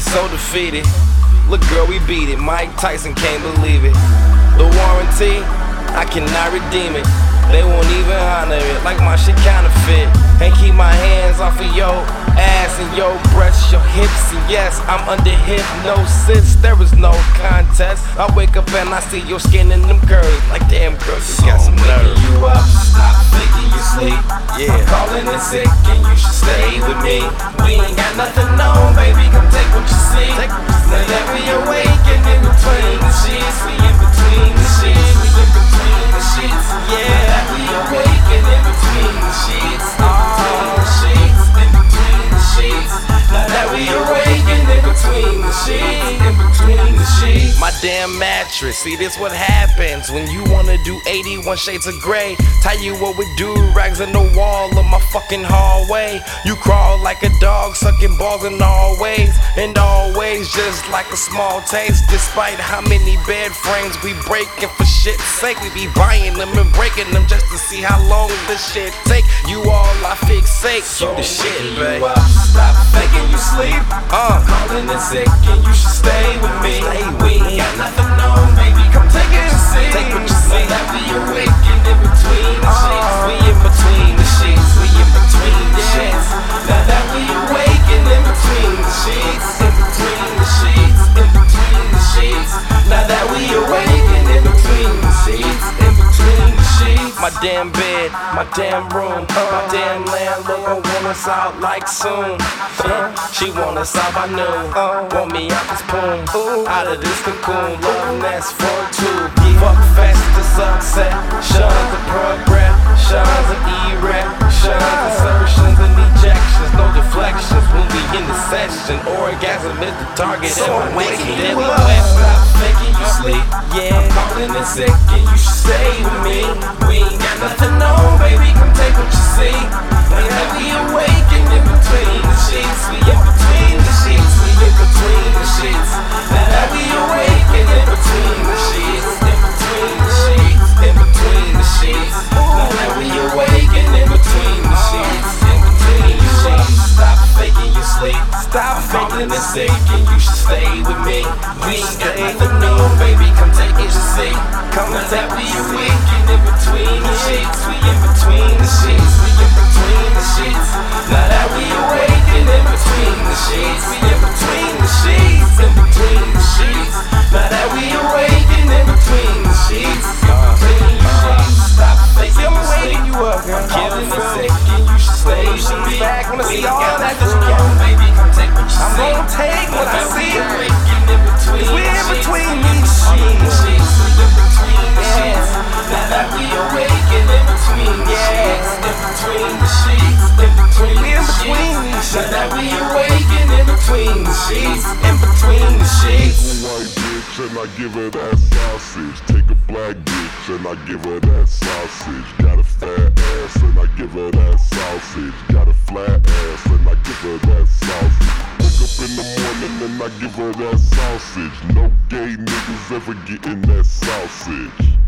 so defeated. Look, girl, we beat it. Mike Tyson can't believe it. The warranty, I cannot redeem it. They won't even honor it, like my shit counterfeit. Can't keep my hands off of yo ass and your hips, yes, I'm under hypnosis. There is no contest. I wake up and I see your skin and them curves. Like damn, girl, you got some nerve. you up, stop faking you sleep. Yeah. I'm calling in sick and you should stay with me. We ain't got nothing on, baby, come take what you see. Take Now that we awake and in between the sheets, damn mattress. See, this what happens when you wanna do 81 shades of gray. Tie you up with do rags in the wall of my fucking hallway. You crawl like a dog, sucking balls in all ways. And always just like a small taste. Despite how many bed frames we breaking for shit's sake, we be buying them and breaking them just to see how long this shit take. You all I fixate. You the shit, babe. Stop faking you sleep. Uh. Calling in sick and you should stay with me. Stay with me. got nothing on, baby. Come take it and see. Take what you see. Now that we damn bed, my damn room, my damn landlord gon' want us out like soon. Uh, she want us out by noon, want me out this poon, out of this cocoon, love nest for two. Fuck fast to sunset, shuns the progressions The target, So and I'm waking you up. Stop faking you sleep. Yeah. I'm calling in sick and you should stay with me. We ain't got nothing on, baby. Stop Calling faking in sick and you should stay with me. We ain't got nothing on, baby. Come take it and see. Come Now take that we it and see. awake and in between the sheets. We in between the sheets. We in between the sheets. Now that we awake and in between the sheets. We in between the sheets. In between the sheets. Now that we awake and in between the sheets. In between the sheets. Stop faking See, I'm waking you up, girl. Calling Feel in me? sick and you should stay When with me. back, wanna We see all Now that we awake and in between the sheets. In between the sheets. white bitch and I give her that sausage. Take a black bitch and I give her that sausage. Got a fat ass and I give her that sausage. Got a flat ass and I give her that sausage. Wake up in the morning and I give her that sausage. No gay niggas ever getting that sausage.